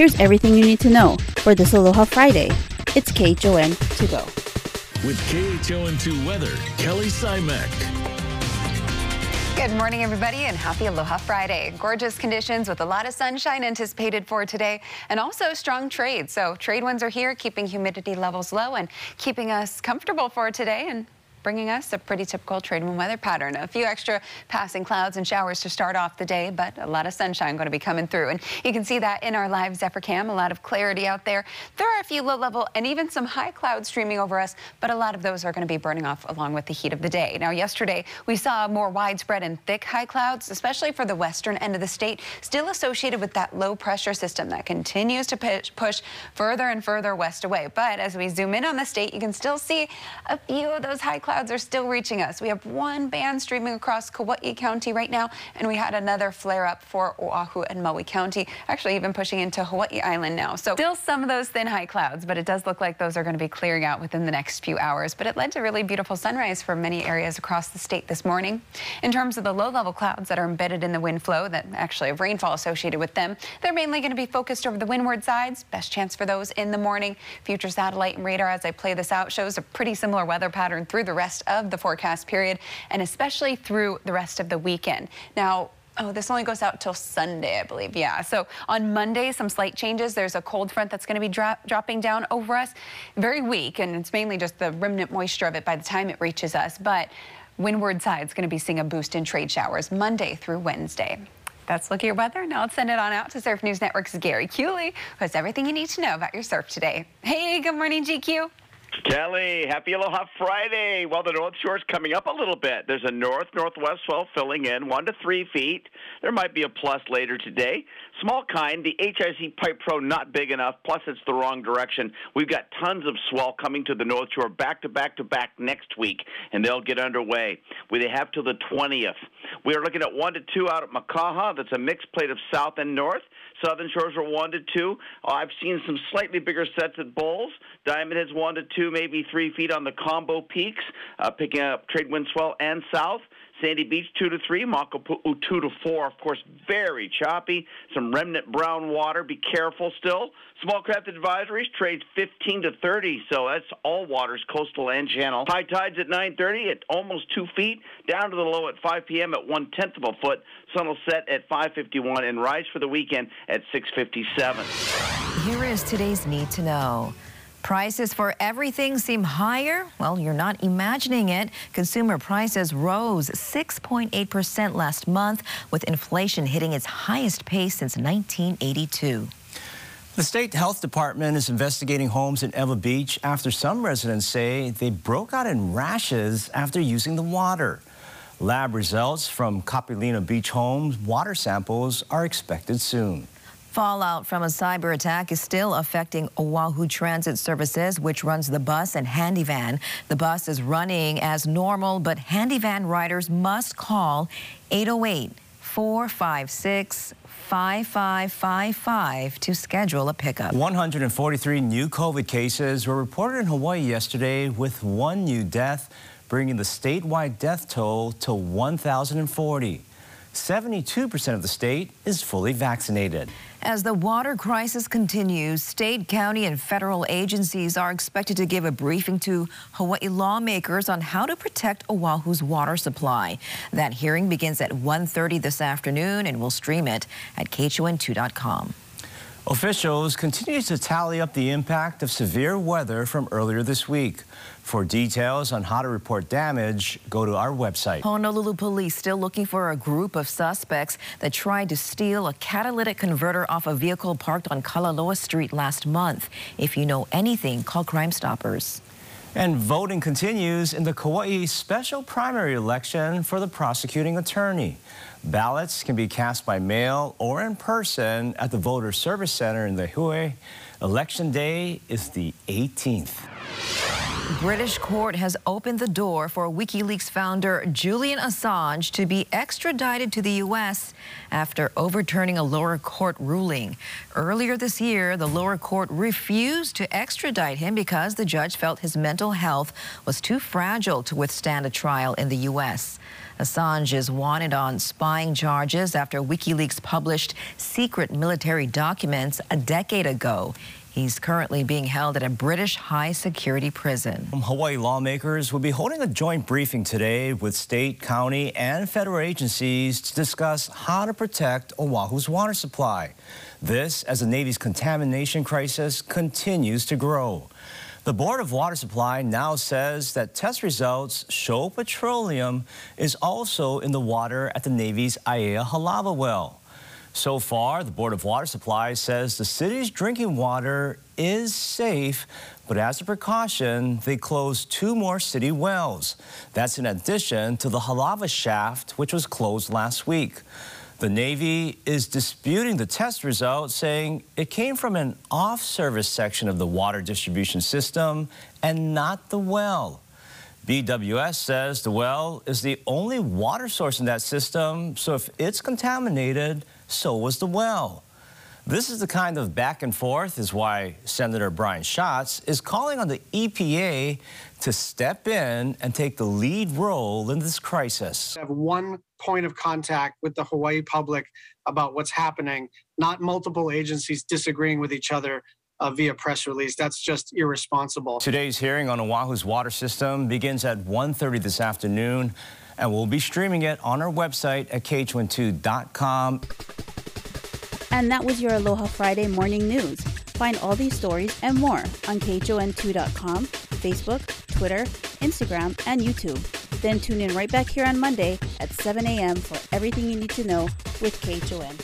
Here's everything you need to know for this Aloha Friday. It's KHON to go. With KHON2 weather, Kelly Simek. Good morning, everybody, and happy Aloha Friday. Gorgeous conditions with a lot of sunshine anticipated for today and also strong trade. So trade winds are here, keeping humidity levels low and keeping us comfortable for today and bringing us a pretty typical trade weather pattern. A few extra passing clouds and showers to start off the day, but a lot of sunshine going to be coming through. And you can see that in our live Zephyr cam, a lot of clarity out there. There are a few low level and even some high clouds streaming over us, but a lot of those are going to be burning off along with the heat of the day. Now, yesterday we saw more widespread and thick high clouds, especially for the western end of the state, still associated with that low pressure system that continues to push, push further and further west away. But as we zoom in on the state, you can still see a few of those high clouds clouds are still reaching us. We have one band streaming across Kauai County right now, and we had another flare up for Oahu and Maui County, actually even pushing into Hawaii Island now. So still some of those thin high clouds, but it does look like those are going to be clearing out within the next few hours. But it led to really beautiful sunrise for many areas across the state this morning. In terms of the low level clouds that are embedded in the wind flow that actually have rainfall associated with them, they're mainly going to be focused over the windward sides. Best chance for those in the morning. Future satellite and radar as I play this out shows a pretty similar weather pattern through the rest of the forecast period and especially through the rest of the weekend. Now, Oh, this only goes out till Sunday, I believe. Yeah. So on Monday, some slight changes. There's a cold front that's going to be dro dropping down over us. Very weak, and it's mainly just the remnant moisture of it by the time it reaches us. But windward side is going to be seeing a boost in trade showers Monday through Wednesday. That's look at your weather. Now let's send it on out to Surf News Network's Gary Kewley, who has everything you need to know about your surf today. Hey, good morning, GQ. Kelly, happy Aloha Friday. Well, the North Shore is coming up a little bit. There's a north northwest swell filling in one to three feet. There might be a plus later today. Small kind. The HIC Pipe Pro not big enough. Plus, it's the wrong direction. We've got tons of swell coming to the North Shore back to back to back next week, and they'll get underway. We have till the 20th. We are looking at one to two out at Makaha. That's a mixed plate of south and north. Southern Shores are one to two. I've seen some slightly bigger sets at Bowls. Diamond Head's one to two, maybe three feet on the combo peaks, uh, picking up trade wind swell and south. Sandy Beach two to three, Makapu'u two to four. Of course, very choppy. Some remnant brown water. Be careful still. Small craft advisories trades 15 to 30, so that's all waters, coastal and channel. High tides at 9:30 at almost two feet, down to the low at 5 p.m. at one tenth of a foot. Sun will set at 5:51 and rise for the weekend at 6:57. Here is today's need to know. Prices for everything seem higher? Well, you're not imagining it. Consumer prices rose 6.8% last month, with inflation hitting its highest pace since 1982. The state health department is investigating homes in Ewa Beach after some residents say they broke out in rashes after using the water. Lab results from Kapilina Beach homes water samples are expected soon. Fallout from a cyber attack is still affecting Oahu Transit Services, which runs the bus and Handi-Van. The bus is running as normal, but Handi-Van riders must call 808 456 5555 to schedule a pickup. 143 new COVID cases were reported in Hawaii yesterday, with one new death, bringing the statewide death toll to 1,040. 72% of the state is fully vaccinated. As the water crisis continues, state, county, and federal agencies are expected to give a briefing to Hawaii lawmakers on how to protect Oahu's water supply. That hearing begins at 1.30 this afternoon, and we'll stream it at KHON2.com. Officials continue to tally up the impact of severe weather from earlier this week. For details on how to report damage, go to our website. Honolulu police still looking for a group of suspects that tried to steal a catalytic converter off a vehicle parked on Kalaloa Street last month. If you know anything, call Crime Stoppers. And voting continues in the Kauai special primary election for the prosecuting attorney. Ballots can be cast by mail or in person at the Voter Service Center in Lihue. Election day is the 18th. British court has opened the door for WikiLeaks founder Julian Assange to be extradited to the U.S. after overturning a lower court ruling. Earlier this year, the lower court refused to extradite him because the judge felt his mental health was too fragile to withstand a trial in the U.S. Assange is wanted on spying charges after WikiLeaks published secret military documents a decade ago. He's currently being held at a British high security prison. Hawaii lawmakers will be holding a joint briefing today with state, county, and federal agencies to discuss how to protect Oahu's water supply. This as the Navy's contamination crisis continues to grow. The Board of Water Supply now says that test results show petroleum is also in the water at the Navy's Aiea Halawa well. So far, the Board of Water Supply says the city's drinking water is safe, but as a precaution, they closed two more city wells. That's in addition to the Halawa shaft, which was closed last week. The Navy is disputing the test results, saying it came from an off-service section of the water distribution system and not the well. BWS says the well is the only water source in that system, so if it's contaminated, so was the well. This is the kind of back and forth is why Senator Brian Schatz is calling on the EPA to step in and take the lead role in this crisis. Have one point of contact with the Hawaii public about what's happening, not multiple agencies disagreeing with each other uh, via press release. That's just irresponsible. Today's hearing on Oahu's water system begins at 1.30 this afternoon, and we'll be streaming it on our website at KHON2.com. And that was your Aloha Friday morning news. Find all these stories and more on KHON2.com, Facebook, Twitter, Instagram, and YouTube. Then tune in right back here on Monday at 7 a.m. for everything you need to know with KHON